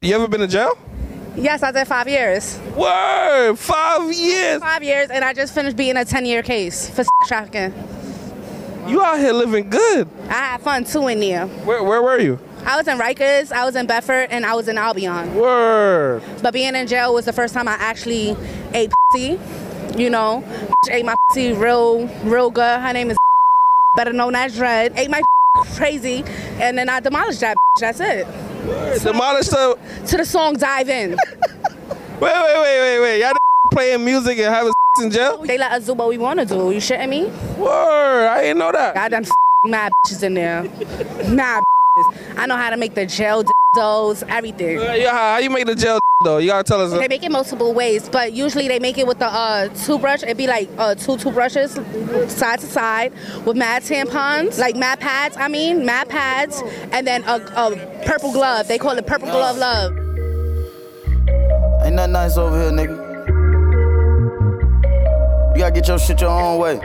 You ever been to jail? Yes, I did five years. Word, five years. Five years, and I just finished beating a 10 year case for trafficking. You out here living good. I had fun too in there. Where, where were you? I was in Rikers, I was in Bedford, and I was in Albion. Word. But being in jail was the first time I actually ate pussy. You know, ate my pussy real, real good. Her name is better known as Dread. Ate my crazy, and then I demolished that. That's it. Demolished the. To the song Dive In. Wait, wait, wait, wait, wait. Y'all playing music and having in jail? They let us do what we want to do. You shitting me? Word. I didn't know that. I done mad bitches in there. Mad bitches. I know how to make the gel dildos, everything. Uh, yeah, how you make the gel though? You gotta tell us. They make it multiple ways, but usually they make it with the uh, toothbrush. It'd be like uh, two toothbrushes side to side with mad tampons, like mad pads. I mean, mad pads, and then a, a purple glove. They call it purple glove love. Ain't nothing nice over here, nigga. You gotta get your shit your own way.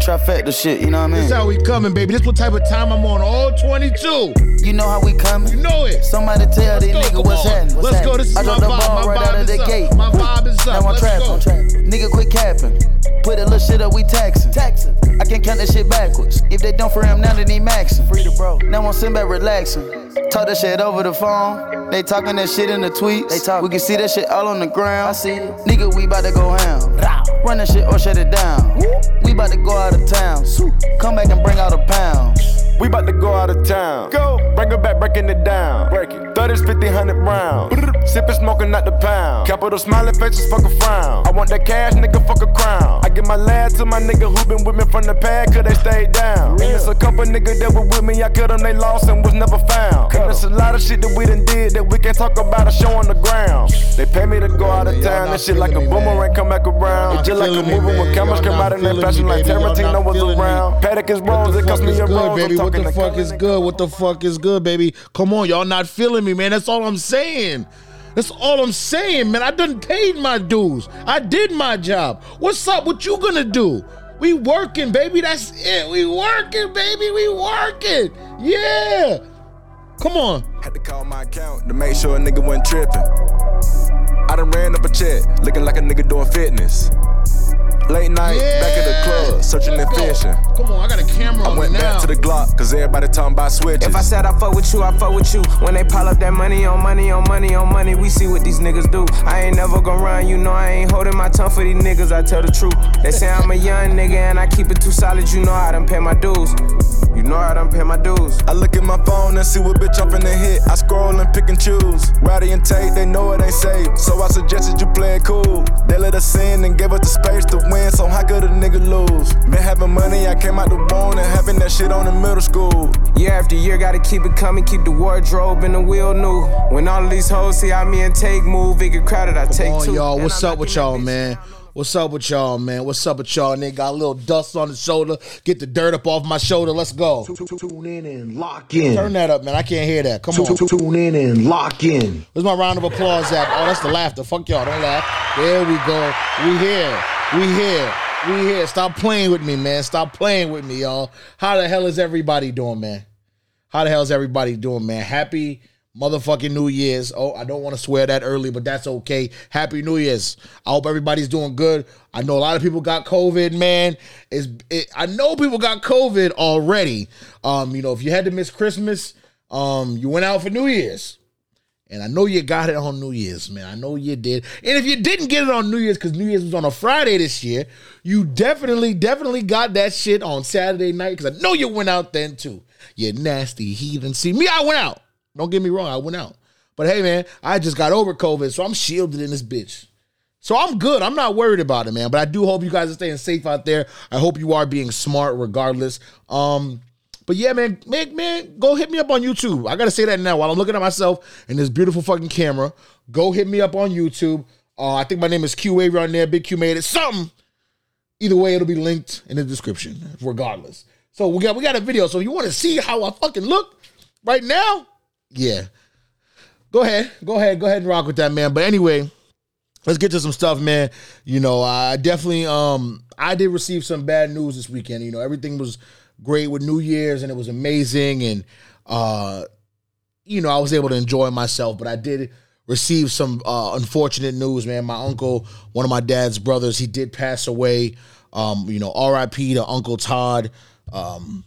Trifecta shit, you know what I mean? This how we coming, baby. This what type of time I'm on. All 22. You know how we coming? You know it. Somebody tell these niggas what's happening. What's Let's go. happening? This is I my vibe. ball My right out vibe of the up. gate. My vibe is up. Now I'm Let's trapping. go. Nigga, quit capping. Put a little shit up, we taxing. Taxing. I can count that shit backwards. If they don't for him, now they need maxing. Free the bro. Now I'm sitting back relaxing. Talk that shit over the phone. They talking that shit in the tweets. They talk. We can see that shit all on the ground. I see it. Nigga, we bout to go ham. Run that shit or shut it down. We bout to go out of town. Come back and bring out a pound. We about to go out of town. Go. Bring it back, breaking it down. Break it. 30s, 50, 100 rounds. Sippin' smoking not the pound. Capital smiling faces, fuck a frown. I want that cash, nigga, fuck a crown. I give my lad to my nigga who been with me from the pad, cause they stayed down. And there's a couple niggas that were with me, I cut them, they lost and was never found. And there's a lot of shit that we done did that we can't talk about a show on the ground. They pay me to go out of town, that shit like a boomerang come back around. Just like a movie when cameras come out and they flashing like Tarantino was around. Paddock is wrong, it cost me a good, rose. baby? I'm What the fuck is good? What the fuck is good, baby? Come on, y'all not feeling me, man. That's all I'm saying. That's all I'm saying, man. I done paid my dues. I did my job. What's up? What you gonna do? We working, baby. That's it. We working, baby. We working. Yeah. Come on. Had to call my account to make sure a nigga wasn't tripping. I done ran up a check, looking like a nigga doing fitness. Late night, back at the club, searching and fishing. Come on, I got a camera I went me now. back to the Glock, cause everybody talking about switches. If I said I fuck with you, I fuck with you. When they pile up that money on money on money on money, we see what these niggas do. I ain't never gonna run, you know I ain't holding my tongue for these niggas, I tell the truth. They say I'm a young nigga and I keep it too solid, you know I done pay my dues. You know I done pay my dues. I look at my phone and see what bitch I'm finna hit. I scroll and pick and choose. Rowdy and Tate, they know it ain't safe. So I suggested you play it cool. They let us in and gave us the space to win, so how could a nigga lose? Been having money, I came out the womb and having that shit on in middle school. Year after year, gotta keep it coming, keep the wardrobe and the wheel new. When all of these hoes see how me and Take move, it get crowded, I take Come on, two. y'all. What's I'm up with y'all, man? What's up with y'all, man? What's up with y'all? Nigga, got a little dust on the shoulder. Get the dirt up off my shoulder. Let's go. Tune in and lock in. Turn that up, man. I can't hear that. Come on. Tune in and lock in. Where's my round of applause at? Oh, that's the laughter. Fuck y'all. Don't laugh. There we go. We here. We here. We here. Stop playing with me, man. Stop playing with me, y'all. How the hell is everybody doing, man? How the hell is everybody doing, man? Happy motherfucking New Year's. Oh, I don't want to swear that early, but that's okay. Happy New Year's. I hope everybody's doing good. I know a lot of people got COVID, man. It's, it, I know people got COVID already. Um, you know, if you had to miss Christmas, um, you went out for New Year's. And I know you got it on New Year's, man. I know you did. And if you didn't get it on New Year's, because New Year's was on a Friday this year, you definitely, definitely got that shit on Saturday night. Because I know you went out then too. You nasty heathen. See, me, I went out. Don't get me wrong, I went out. But hey, man, I just got over COVID, so I'm shielded in this bitch. So I'm good. I'm not worried about it, man. But I do hope you guys are staying safe out there. I hope you are being smart regardless. Um, but yeah, man, man, man, go hit me up on YouTube. I gotta say that now while I'm looking at myself in this beautiful fucking camera. Go hit me up on YouTube. Uh, I think my name is Q Avery on there. Big Q made it. Something. Either way, it'll be linked in the description, regardless. So we got we got a video. So if you want to see how I fucking look right now, yeah. Go ahead. Go ahead. Go ahead and rock with that, man. But anyway, let's get to some stuff, man. You know, I definitely um I did receive some bad news this weekend. You know, everything was great with New Year's and it was amazing and uh you know, I was able to enjoy myself, but I did receive some uh, unfortunate news, man. My uncle, one of my dad's brothers, he did pass away. Um, you know, R.I.P. to Uncle Todd. Um,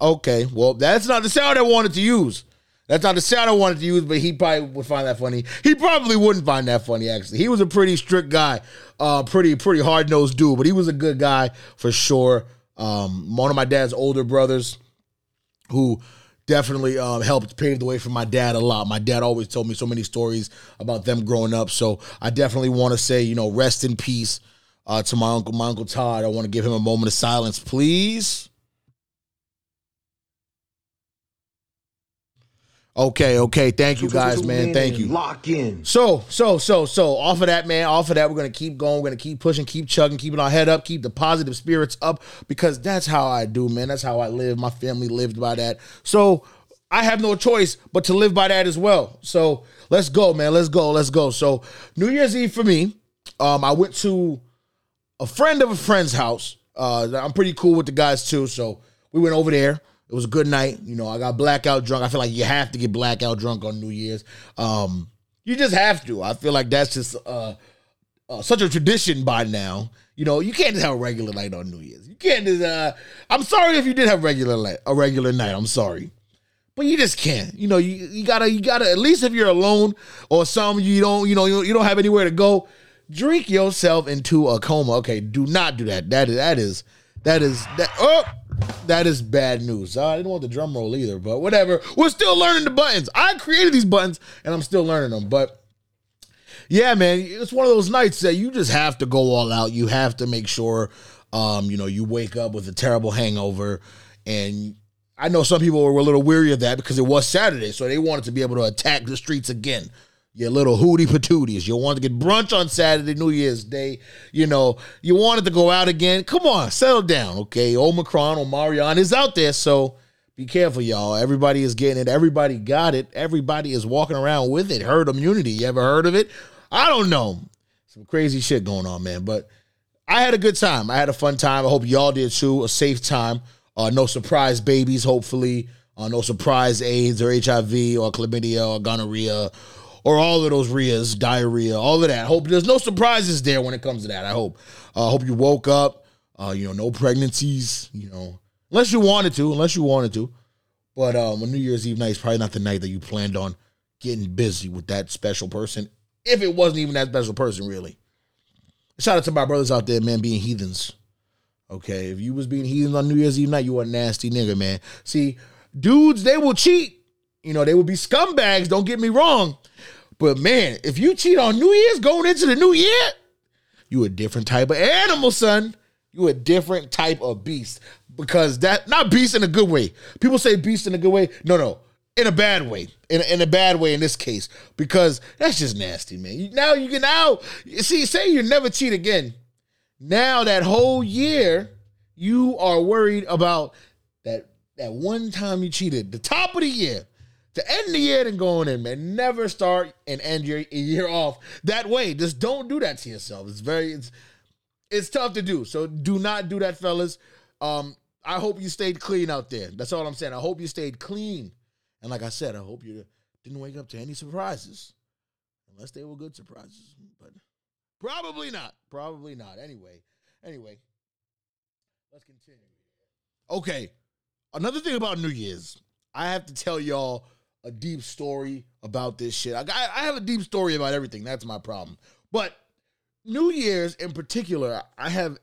okay, well, that's not the sound I wanted to use. That's not the sound I wanted to use, but he probably would find that funny. He probably wouldn't find that funny, actually. He was a pretty strict guy, uh, pretty pretty hard nosed dude, but he was a good guy for sure. Um, one of my dad's older brothers, who definitely um, helped pave the way for my dad a lot. My dad always told me so many stories about them growing up. So I definitely want to say, you know, rest in peace uh, to my uncle, my uncle Todd. I want to give him a moment of silence, please. Okay, okay. Thank you guys, man. Thank you. Lock in. So, so, so, so, off of that, man, off of that, we're gonna keep going. We're gonna keep pushing, keep chugging, keeping our head up, keep the positive spirits up, because that's how I do, man. That's how I live. My family lived by that. So I have no choice but to live by that as well. So let's go, man. Let's go. Let's go. So New Year's Eve for me, um, I went to a friend of a friend's house. Uh, I'm pretty cool with the guys too, so we went over there. It was a good night. You know, I got blackout drunk. I feel like you have to get blackout drunk on New Year's. Um, you just have to. I feel like that's just uh, uh, such a tradition by now. You know, you can't just have a regular night on New Year's. You can't just. Uh, I'm sorry if you did have regular night, a regular night. I'm sorry, but you just can't. You know, you, you gotta you gotta at least if you're alone or some you don't you know you, you don't have anywhere to go. Drink yourself into a coma. Okay, do not do that. That is that is that is that. Oh, that is bad news. I didn't want the drum roll either, but whatever. We're still learning the buttons. I created these buttons and I'm still learning them. But yeah, man, it's one of those nights that you just have to go all out. You have to make sure, um, you know, you wake up with a terrible hangover. And I know some people were a little weary of that because it was Saturday, so they wanted to be able to attack the streets again. Your little hootie patooties. You wanted to get brunch on Saturday, New Year's Day. You know, you wanted to go out again. Come on, settle down, okay? Omicron or Marion is out there, so be careful, y'all. Everybody is getting it. Everybody got it. Everybody is walking around with it. Herd immunity. You ever heard of it? I don't know. Some crazy shit going on, man. But I had a good time. I had a fun time. I hope y'all did too. A safe time. Uh, no surprise babies, hopefully. Uh, no surprise AIDS or HIV or chlamydia or gonorrhea or all of those rheas, diarrhea, all of that. Hope there's no surprises there when it comes to that. I hope. I uh, hope you woke up. Uh, you know, no pregnancies. You know, unless you wanted to. Unless you wanted to. But um, a New Year's Eve night is probably not the night that you planned on getting busy with that special person. If it wasn't even that special person, really. Shout out to my brothers out there, man, being heathens. Okay, if you was being heathens on New Year's Eve night, you were a nasty nigga, man. See, dudes, they will cheat. You know, they would be scumbags. Don't get me wrong. But man, if you cheat on New Year's going into the new year, you a different type of animal, son. You a different type of beast. Because that not beast in a good way. People say beast in a good way. No, no. In a bad way. In a, in a bad way in this case. Because that's just nasty, man. Now you can now see, say you never cheat again. Now that whole year, you are worried about that that one time you cheated, the top of the year. To end the year and going in, man. Never start and end your year off that way. Just don't do that to yourself. It's very it's it's tough to do. So do not do that, fellas. Um, I hope you stayed clean out there. That's all I'm saying. I hope you stayed clean. And like I said, I hope you didn't wake up to any surprises. Unless they were good surprises. But probably not. Probably not. Anyway. Anyway. Let's continue. Okay. Another thing about New Year's, I have to tell y'all a deep story about this shit. I, I have a deep story about everything. That's my problem. But New Year's in particular, I have.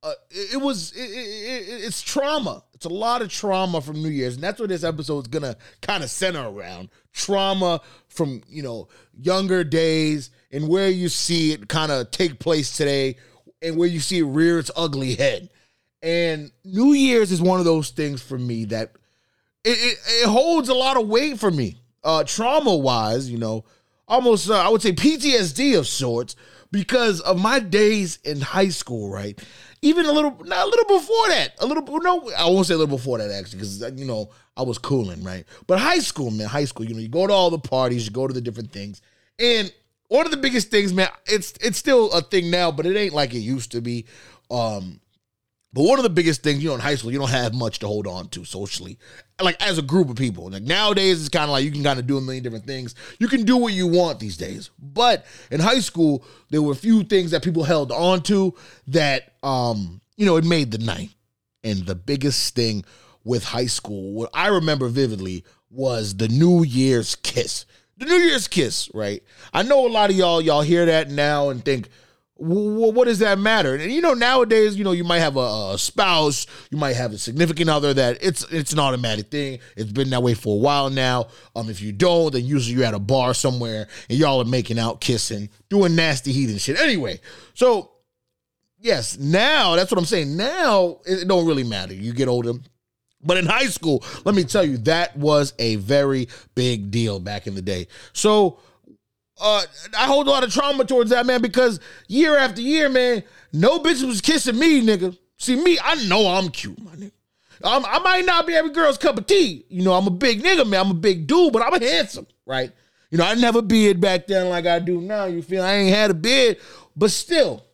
Uh, it, it was it, it- it's trauma. It's a lot of trauma from New Year's, and that's what this episode is gonna kind of center around. Trauma from you know younger days and where you see it kind of take place today, and where you see it rear its ugly head. And New Year's is one of those things for me that it, it, holds a lot of weight for me. Uh, trauma wise, you know, almost uh, I would say PTSD of sorts because of my days in high school, right? Even a little, not a little before that, a little, no, I won't say a little before that actually, because you know I was cooling, right? But high school, man, high school, you know, you go to all the parties, you go to the different things, and one of the biggest things, man, it's it's still a thing now, but it ain't like it used to be. Um, But one of the biggest things, you know, in high school, you don't have much to hold on to socially, like as a group of people. Like nowadays, it's kind of like you can kind of do a million different things. You can do what you want these days. But in high school, there were a few things that people held on to that, um, you know, it made the night. And the biggest thing with high school, what I remember vividly, was the New Year's kiss. The New Year's kiss, right? I know a lot of y'all, y'all hear that now and think, what does that matter? And you know, nowadays, you know, you might have a, a, spouse, you might have a significant other that it's it's an automatic thing. It's been that way for a while now. Um, if you don't, then usually you're at a bar somewhere and y'all are making out, kissing, doing nasty heat and shit. Anyway, so yes, now that's what I'm saying. Now it don't really matter. You get older. But in high school, let me tell you, that was a very big deal back in the day. So uh, I hold a lot of trauma towards that man because year after year, man, no bitch was kissing me, nigga. See me, I know I'm cute, my nigga. I'm, I might not be every girl's cup of tea. You know, I'm a big nigga, man. I'm a big dude, but I'm handsome, right? You know, I never beard back then like I do now. You feel I ain't had a beard, but still,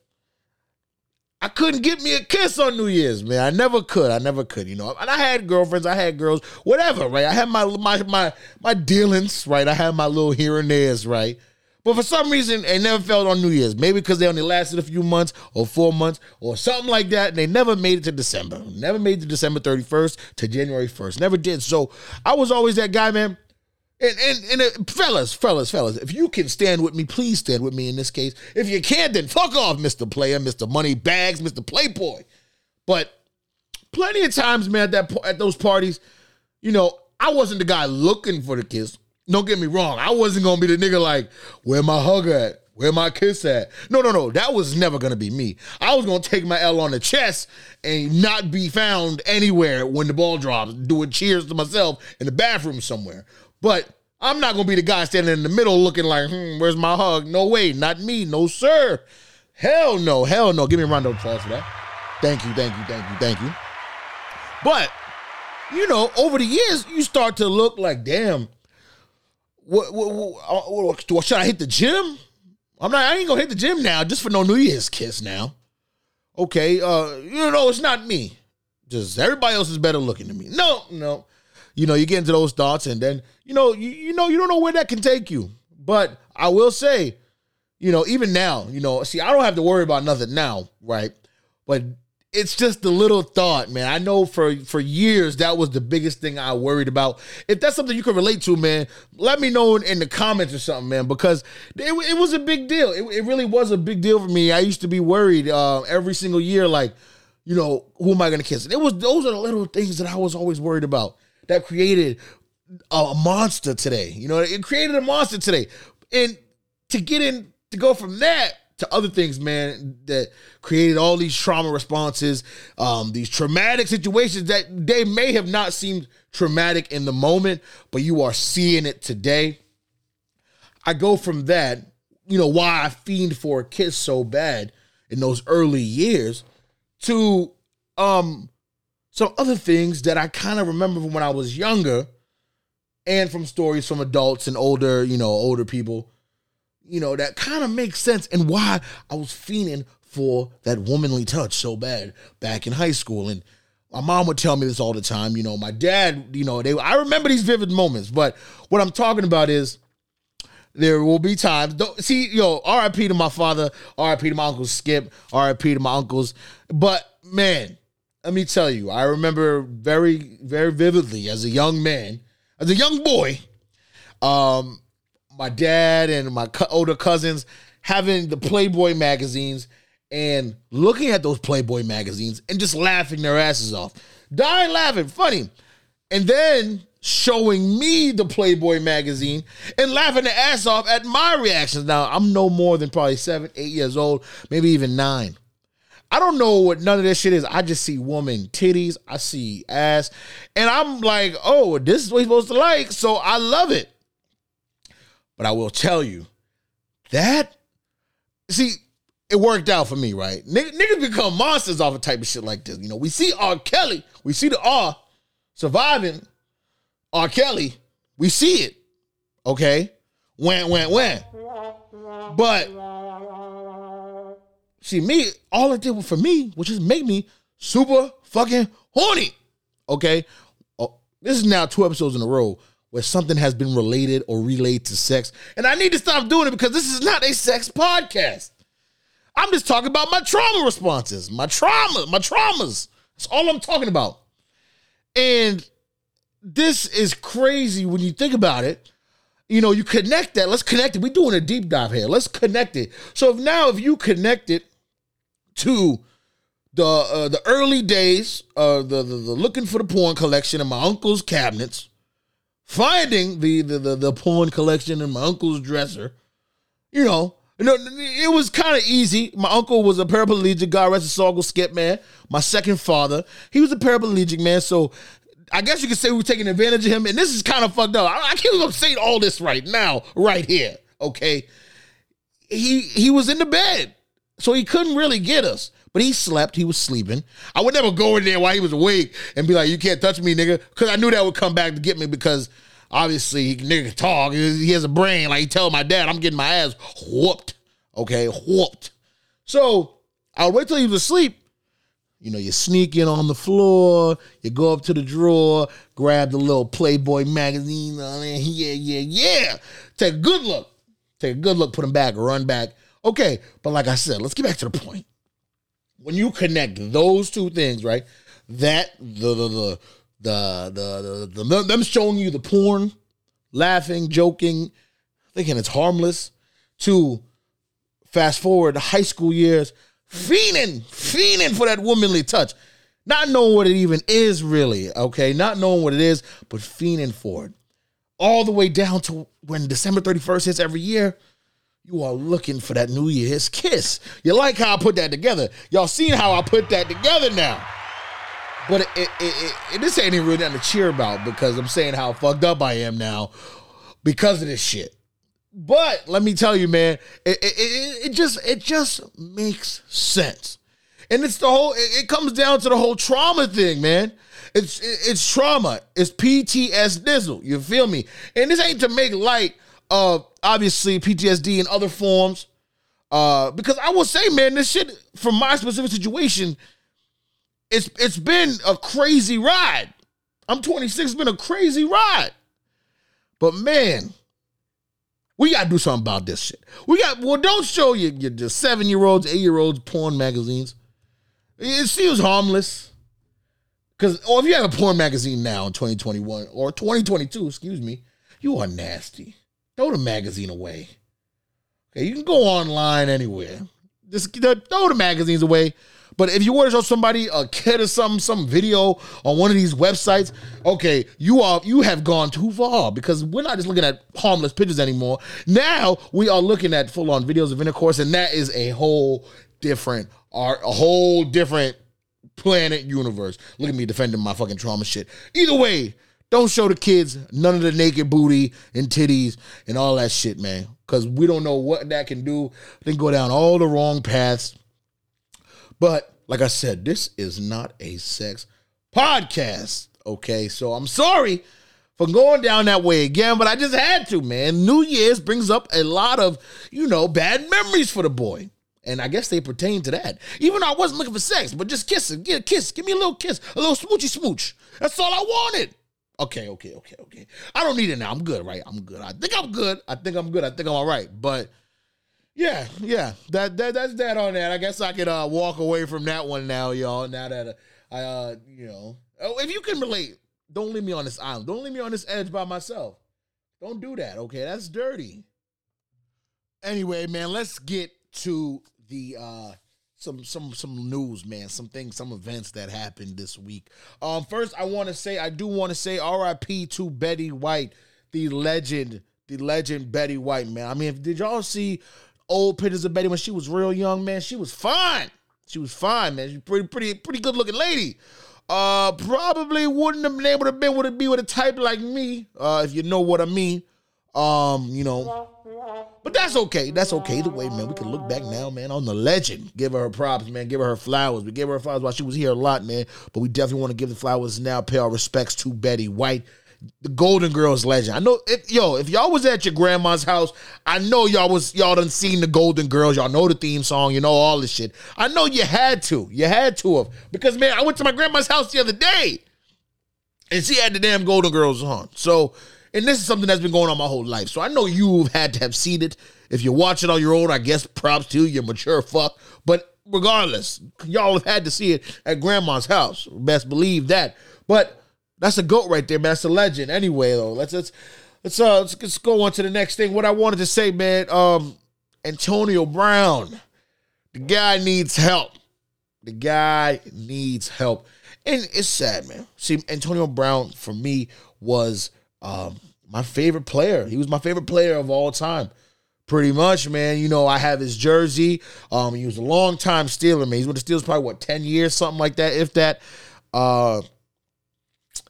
I couldn't get me a kiss on New Year's, man. I never could. I never could. You know, and I had girlfriends. I had girls. Whatever, right? I had my my my my dealings, right? I had my little here and there's, right? But for some reason, it never felt on New Year's. Maybe because they only lasted a few months or four months or something like that. And they never made it to December. Never made it to December 31st to January 1st. Never did. So I was always that guy, man. And, and, and uh, fellas, fellas, fellas, if you can stand with me, please stand with me in this case. If you can't, then fuck off, Mr. Player, Mr. Money Bags, Mr. Playboy. But plenty of times, man, at, that, at those parties, you know, I wasn't the guy looking for the kiss. Don't get me wrong. I wasn't gonna be the nigga like, where my hug at? Where my kiss at? No, no, no. That was never gonna be me. I was gonna take my L on the chest and not be found anywhere when the ball drops, doing cheers to myself in the bathroom somewhere. But I'm not gonna be the guy standing in the middle looking like, hmm, where's my hug? No way, not me, no sir. Hell no, hell no. Give me a round of applause for that. Thank you, thank you, thank you, thank you. But you know, over the years, you start to look like, damn, what, what, what, what, should I hit the gym? I'm not. I ain't gonna hit the gym now just for no New Year's kiss. Now, okay. Uh, you know, it's not me. Just everybody else is better looking than me. No, no. You know, you get into those thoughts, and then you know, you, you know, you don't know where that can take you. But I will say, you know, even now, you know, see, I don't have to worry about nothing now, right? But it's just the little thought, man. I know for for years that was the biggest thing I worried about. If that's something you can relate to, man, let me know in, in the comments or something, man, because it, it was a big deal. It, it, really was a big deal for me. I used to be worried uh, every single year, like, you know, who am I gonna kiss? And it was those are the little things that I was always worried about that created a monster today. You know, it created a monster today, and to get in to go from that to other things, man, that created all these trauma responses, um, these traumatic situations that they may have not seemed traumatic in the moment, but you are seeing it today. I go from that, you know, why I fiend for a kiss so bad in those early years to um some other things that I kind of remember from when I was younger and from stories from adults and older, you know, older people you know, that kind of makes sense and why I was fiending for that womanly touch so bad back in high school. And my mom would tell me this all the time. You know, my dad, you know, they I remember these vivid moments, but what I'm talking about is there will be times. Don't, see, yo, RIP to my father, RIP to my uncle Skip, RIP to my uncles. But man, let me tell you, I remember very, very vividly as a young man, as a young boy, um, my dad and my older cousins having the Playboy magazines and looking at those Playboy magazines and just laughing their asses off, dying laughing, funny, and then showing me the Playboy magazine and laughing their ass off at my reactions. Now I'm no more than probably seven, eight years old, maybe even nine. I don't know what none of this shit is. I just see woman titties, I see ass, and I'm like, oh, this is what you're supposed to like. So I love it. But I will tell you that, see, it worked out for me, right? Niggas become monsters off a of type of shit like this. You know, we see R. Kelly, we see the R surviving R. Kelly, we see it. Okay? When, when, when. But see, me, all it did for me was just make me super fucking horny. Okay, oh, this is now two episodes in a row where something has been related or relayed to sex, and I need to stop doing it because this is not a sex podcast. I'm just talking about my trauma responses, my trauma, my traumas. That's all I'm talking about. And this is crazy when you think about it. You know, you connect that. Let's connect it. We're doing a deep dive here. Let's connect it. So if now, if you connect it to the uh, the early days of the, the the looking for the porn collection in my uncle's cabinets, finding the the the, the porn collection in my uncle's dresser, you know, you know, it was kind of easy. My uncle was a paraplegic. God rest his soul, Skip, man. My second father, he was a paraplegic, man. So I guess you could say we were taking advantage of him. And this is kind of fucked up. I, I can't even say all this right now, right here. Okay. He he was in the bed. So he couldn't really get us. But he slept. He was sleeping. I would never go in there while he was awake and be like, "You can't touch me, nigga," because I knew that would come back to get me. Because obviously, he nigga can talk. He has a brain. Like he tell my dad, "I'm getting my ass whooped." Okay, whooped. So I would wait till he was asleep. You know, you sneak in on the floor. You go up to the drawer, grab the little Playboy magazine. Uh, yeah, yeah, yeah. Take a good look. Take a good look. Put them back. Run back. Okay, but like I said, let's get back to the point when you connect those two things, right? That the the the the the, the, the them showing you the porn, laughing, joking, thinking it's harmless, to fast forward high school years, fiending, fiending for that womanly touch, not knowing what it even is really, okay, not knowing what it is, but fiending for it, all the way down to when December thirty first hits every year you are looking for that New Year's kiss. You like how I put that together. Y'all seen how I put that together now. But it, it, it, it, this ain't even really nothing to cheer about because I'm saying how fucked up I am now because of this shit. But let me tell you, man, it, it, it, just it just makes sense. And it's the whole it, comes down to the whole trauma thing, man. It's it, it's trauma. It's PTS. You feel me? And this ain't to make light of obviously PTSD and other forms. Uh, because I will say, man, this shit from my specific situation, it's it's been a crazy ride. I'm 26, it's been a crazy ride. But man, we gotta do something about this shit. We got well, don't show your, your just seven year olds, eight year olds porn magazines. It seems harmless. Cause or if you have a porn magazine now in 2021 or 2022, excuse me, you are nasty. Throw the magazine away. Okay, you can go online anywhere. Just throw the magazines away. But if you want to show somebody a kid or something, some video on one of these websites, okay, you are you have gone too far because we're not just looking at harmless pictures anymore. Now we are looking at full on videos of intercourse, and that is a whole different art, a whole different planet universe. Look at me defending my fucking trauma shit. Either way, don't show the kids none of the naked booty and titties and all that shit, man. Because we don't know what that can do. Then go down all the wrong paths. But like I said, this is not a sex podcast. Okay, so I'm sorry for going down that way again, but I just had to, man. New Year's brings up a lot of, you know, bad memories for the boy. And I guess they pertain to that. Even though I wasn't looking for sex, but just kissing, get a kiss, give me a little kiss, a little smoochy smooch. That's all I wanted. Okay, okay, okay, okay. I don't need it now. I'm good, right? I'm good. I think I'm good. I think I'm good. I think I'm all right. But yeah, yeah. That, that that's that on that. I guess I could uh, walk away from that one now, y'all. Now that uh, I, uh, you know, oh, if you can relate, don't leave me on this island. Don't leave me on this edge by myself. Don't do that. Okay, that's dirty. Anyway, man, let's get to the uh some some some news, man. Some things, some events that happened this week. Um, first, I want to say I do want to say R.I.P. to Betty White, the legend, the legend Betty White, man. I mean, did y'all see old pictures of Betty when she was real young, man? She was fine. She was fine, man. She's pretty, pretty, pretty good looking lady. Uh, probably wouldn't have been able to be with it be with a type like me, uh, if you know what I mean. Um, you know, but that's okay. That's okay. the way, man, we can look back now, man, on the legend. Give her her props, man. Give her her flowers. We gave her flowers while she was here a lot, man. But we definitely want to give the flowers now. Pay our respects to Betty White. the Golden Girls legend. I know if yo, if y'all was at your grandma's house, I know y'all was y'all done seen the Golden Girls. Y'all know the theme song, you know all this shit. I know you had to. You had to have. Because man, I went to my grandma's house the other day and she had the damn Golden Girls on. So, and this is something that's been going on my whole life. So I know you've had to have seen it. If you're watching on your own, I guess props to you, you're mature fuck. But regardless, y'all have had to see it at grandma's house. Best believe that. But that's a goat right there, man. That's a legend. Anyway, though, let's let's let's uh let's, let's go on to the next thing. What I wanted to say, man, um, Antonio Brown, the guy needs help. The guy needs help. And it's sad, man. See, Antonio Brown for me was um, my favorite player. He was my favorite player of all time. Pretty much, man. You know, I have his jersey. Um, he was a long time Steeler, man. He's with the Steelers probably what, 10 years, something like that, if that. Uh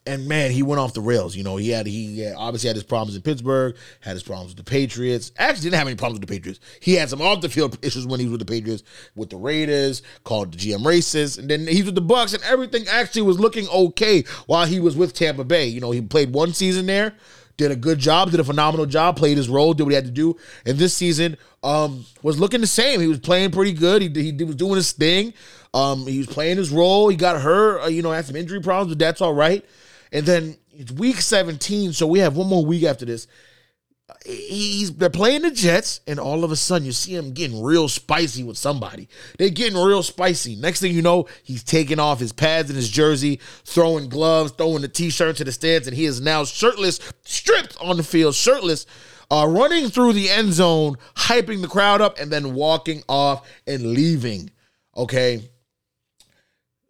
and man, he went off the rails. You know, he had he had, obviously had his problems in Pittsburgh, had his problems with the Patriots. Actually, didn't have any problems with the Patriots. He had some off the field issues when he was with the Patriots, with the Raiders, called the GM racist, and then he's with the Bucks, and everything actually was looking okay while he was with Tampa Bay. You know, he played one season there, did a good job, did a phenomenal job, played his role, did what he had to do, and this season um, was looking the same. He was playing pretty good. He, he was doing his thing. Um, he was playing his role. He got hurt. Uh, you know, had some injury problems, but that's all right. And then it's week 17, so we have one more week after this. He's they're playing the Jets, and all of a sudden you see him getting real spicy with somebody. They're getting real spicy. Next thing you know, he's taking off his pads and his jersey, throwing gloves, throwing the t-shirt to the stands, and he is now shirtless, stripped on the field, shirtless, uh, running through the end zone, hyping the crowd up, and then walking off and leaving. Okay.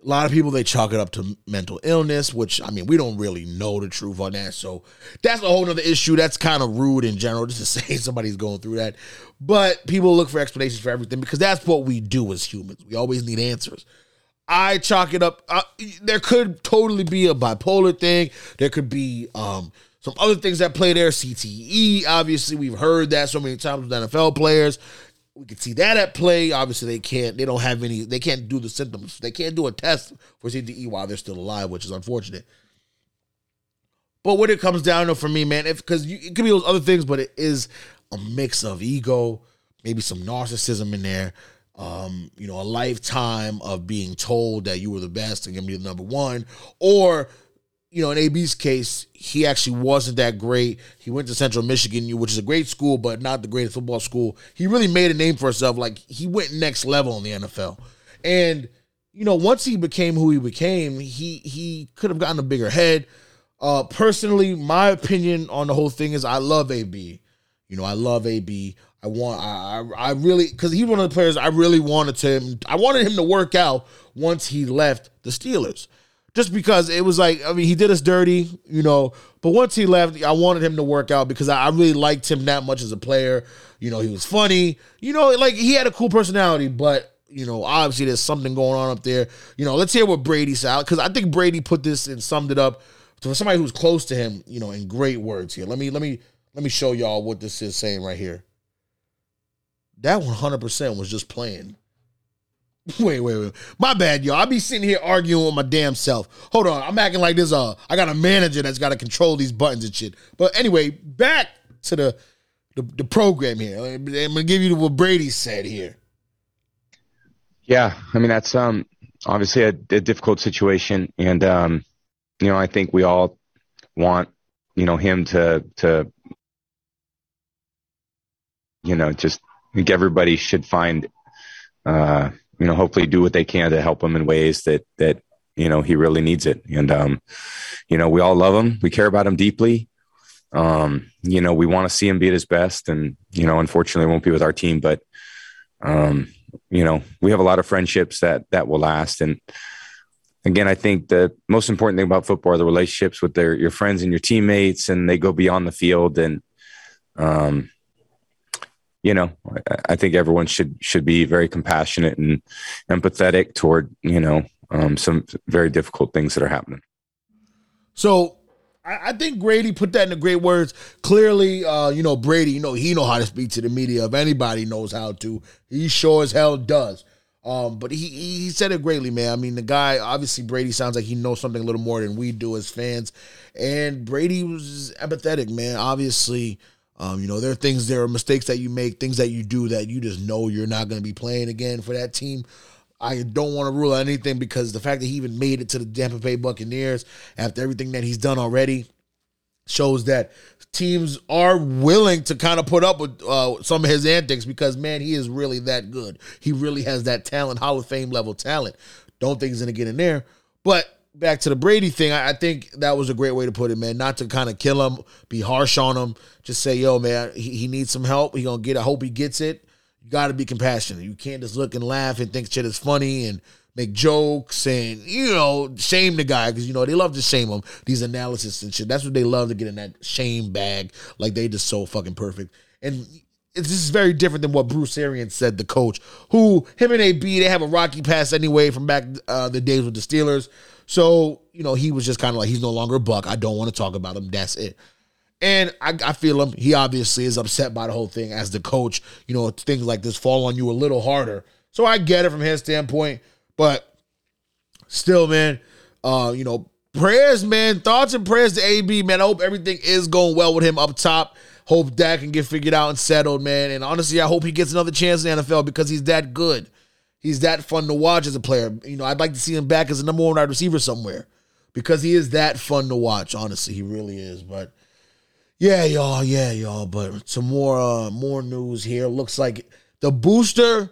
A lot of people they chalk it up to mental illness, which I mean we don't really know the truth on that. So that's a whole other issue. That's kind of rude in general just to say somebody's going through that. But people look for explanations for everything because that's what we do as humans. We always need answers. I chalk it up. Uh, there could totally be a bipolar thing. There could be um, some other things that play there. CTE, obviously, we've heard that so many times with NFL players we can see that at play. Obviously, they can't. They don't have any. They can't do the symptoms. They can't do a test for CTE while they're still alive, which is unfortunate. But what it comes down to for me, man, if because it could be those other things, but it is a mix of ego, maybe some narcissism in there. Um, you know, a lifetime of being told that you were the best and gonna be the number one, or you know, in AB's case, he actually wasn't that great. He went to Central Michigan, which is a great school, but not the greatest football school. He really made a name for himself. Like he went next level in the NFL, and you know, once he became who he became, he he could have gotten a bigger head. Uh, personally, my opinion on the whole thing is I love AB. You know, I love AB. I want I I really because he's one of the players I really wanted to I wanted him to work out once he left the Steelers just because it was like I mean he did us dirty, you know. But once he left, I wanted him to work out because I, I really liked him that much as a player. You know, he was funny. You know, like he had a cool personality, but you know, obviously there's something going on up there. You know, let's hear what Brady said because I think Brady put this and summed it up for somebody who's close to him. You know, in great words here. Let me let me let me show y'all what this is saying right here. That 100% was just playing. Wait, wait, wait. My bad, y'all. I be sitting here arguing with my damn self. Hold on. I'm acting like this. Uh, I got a manager that's got to control these buttons and shit. But anyway, back to the the, the program here. I'm gonna give you what Brady said here. Yeah, I mean that's um obviously a, a difficult situation, and um, you know I think we all want you know him to to you know just I think everybody should find uh you know, hopefully do what they can to help him in ways that that you know he really needs it. And um, you know, we all love him. We care about him deeply. Um, you know, we want to see him be at his best, and you know, unfortunately, won't be with our team, but um, you know, we have a lot of friendships that that will last. And again, I think the most important thing about football are the relationships with their your friends and your teammates, and they go beyond the field. And um, you know, I think everyone should should be very compassionate and empathetic toward you know um, some very difficult things that are happening. So I, think Brady put that in great words. Clearly, uh, you know, Brady, you know, he know how to speak to the media. If anybody knows how to, he sure as hell does. Um, but he he said it greatly, man. I mean, the guy obviously Brady sounds like he knows something a little more than we do as fans, and Brady was empathetic, man. Obviously, um, you know there are things, there are mistakes that you make, things that you do that you just know you're not going to be playing again for that team. I don't want to rule out anything because the fact that he even made it to the Tampa Bay Buccaneers after everything that he's done already shows that teams are willing to kind of put up with uh, some of his antics because man, he is really that good. He really has that talent, Hall of Fame level talent. Don't think he's gonna get in there. But back to the Brady thing, I, I think that was a great way to put it, man. Not to kind of kill him, be harsh on him. Just say, yo, man, he, he needs some help. He gonna get. I hope he gets it. You got to be compassionate. You can't just look and laugh and think shit is funny and make jokes and you know shame the guy because you know they love to shame him. These analysis and shit. That's what they love to get in that shame bag. Like they just so fucking perfect. And it's, this is very different than what Bruce Arians said, the coach, who him and AB they have a rocky past anyway from back uh, the days with the Steelers. So you know he was just kind of like he's no longer a buck. I don't want to talk about him. That's it. And I, I feel him. He obviously is upset by the whole thing as the coach. You know things like this fall on you a little harder. So I get it from his standpoint. But still, man, uh, you know, prayers, man, thoughts and prayers to AB, man. I hope everything is going well with him up top. Hope that can get figured out and settled, man. And honestly, I hope he gets another chance in the NFL because he's that good. He's that fun to watch as a player. You know, I'd like to see him back as a number one wide receiver somewhere because he is that fun to watch. Honestly, he really is. But yeah, y'all, yeah, y'all. But some more, uh, more news here. Looks like the booster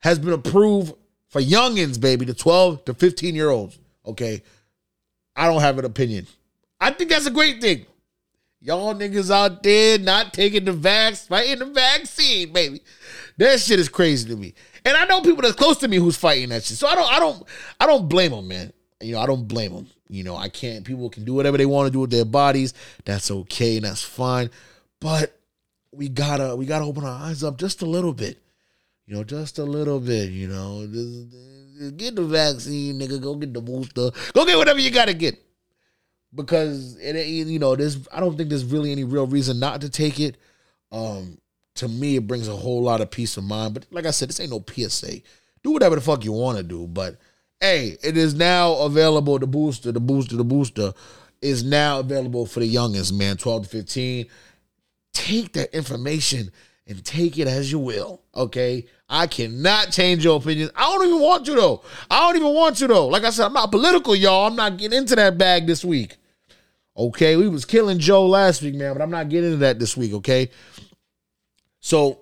has been approved for youngins, baby, the 12 to 15 year olds. Okay. I don't have an opinion. I think that's a great thing. Y'all niggas out there not taking the vax, fighting the vaccine, baby. That shit is crazy to me. And I know people that's close to me who's fighting that shit. So I don't I don't I don't blame them, man. You know, I don't blame them. You know, I can't people can do whatever they want to do with their bodies. That's okay and that's fine. But we gotta we gotta open our eyes up just a little bit you know, just a little bit, you know. Get the vaccine, nigga. Go get the booster. Go get whatever you gotta get. Because it you know, there's I don't think there's really any real reason not to take it. Um, to me, it brings a whole lot of peace of mind. But like I said, this ain't no PSA. Do whatever the fuck you want to do. But hey, it is now available. The booster, the booster, the booster is now available for the youngest, man, 12 to 15. Take that information and take it as you will. Okay. I cannot change your opinion. I don't even want to though. I don't even want to though. Like I said, I'm not political, y'all. I'm not getting into that bag this week. Okay. We was killing Joe last week, man, but I'm not getting into that this week, okay? So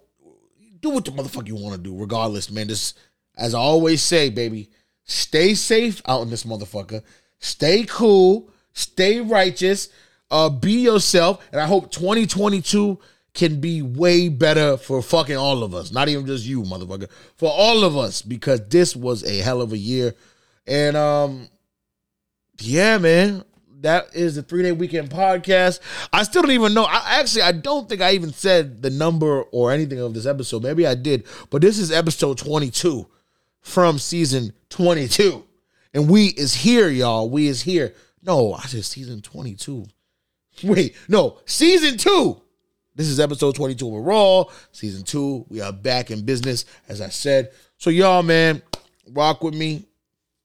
do what the motherfucker you want to do, regardless, man. Just as I always say, baby, stay safe out in this motherfucker. Stay cool, stay righteous, uh, be yourself, and I hope 2022 can be way better for fucking all of us. Not even just you, motherfucker. For all of us, because this was a hell of a year. And um, yeah, man. That is the three day weekend podcast. I still don't even know. I actually I don't think I even said the number or anything of this episode. Maybe I did, but this is episode 22 from season 22. And we is here, y'all. We is here. No, I said season 22. Wait, no, season two this is episode 22 of Raw, season two. We are back in business, as I said. So, y'all, man, rock with me,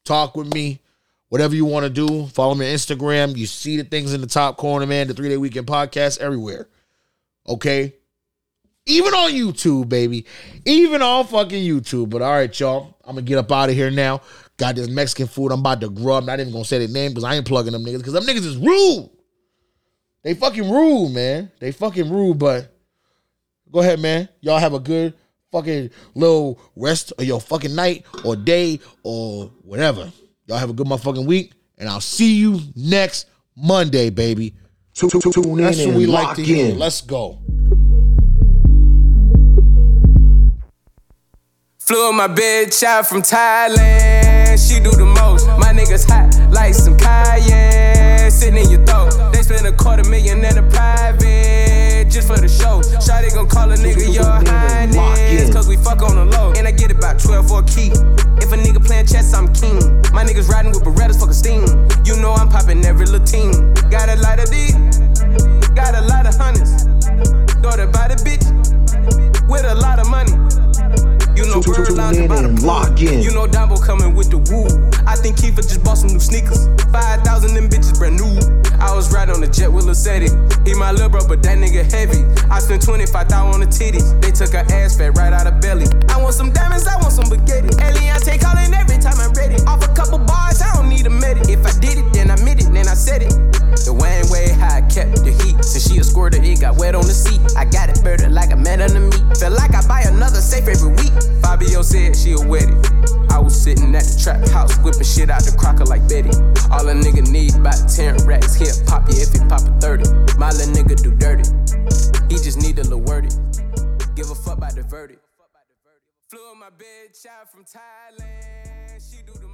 talk with me, whatever you want to do. Follow me on Instagram. You see the things in the top corner, man. The three day weekend podcast everywhere. Okay? Even on YouTube, baby. Even on fucking YouTube. But all right, y'all. I'm to get up out of here now. Got this Mexican food. I'm about to grub. Not even to say the name because I ain't plugging them niggas because them niggas is rude. They fucking rude, man. They fucking rude, but go ahead, man. Y'all have a good fucking little rest of your fucking night or day or whatever. Y'all have a good motherfucking week, and I'll see you next Monday, baby. Tune in That's what and we like lock to hear. in. Let's go. Flew in my bitch out from Thailand. She do the most. My niggas hot like some cayenne. Sitting in your throat. They spend a quarter million in a private just for the show. Shawty gon' call a nigga your Lock highness. in. Cause we fuck on the low. And I get about 12 for a key. A nigga playing chess, I'm king. My niggas riding with Berettas, fuck a steam. You know I'm popping every little. Got a lot of D. Got a lot of hundreds. Daughter by the bitch. With a lot of money. You know, bird lounge in by the and pool. lock in. think Kiefer just bought some new sneakers. 5,000 them bitches brand new. I was riding on the jet with Lacetti. He my little bro, but that nigga heavy. I spent 25,000 on the titties. They took her ass fat right out of belly. I want some diamonds, I want some spaghetti. Eliante calling every time I'm ready. Off a couple bars, I don't need a medic. If I did it, then I meant it, then I said it. The Wayne way how I kept the heat. Since she a squirter, it got wet on the seat. I got it birded like a man under me. Feel like I buy another safe every week. Fabio said she'll wet it. I was sitting at the trap house, whipping shit out the crocker like Betty. All a nigga need about 10 racks. He'll pop you if he pop a 30. My little nigga do dirty. He just need a little worded. Give a fuck about the verdict. Flew my bed, child from Thailand. She do the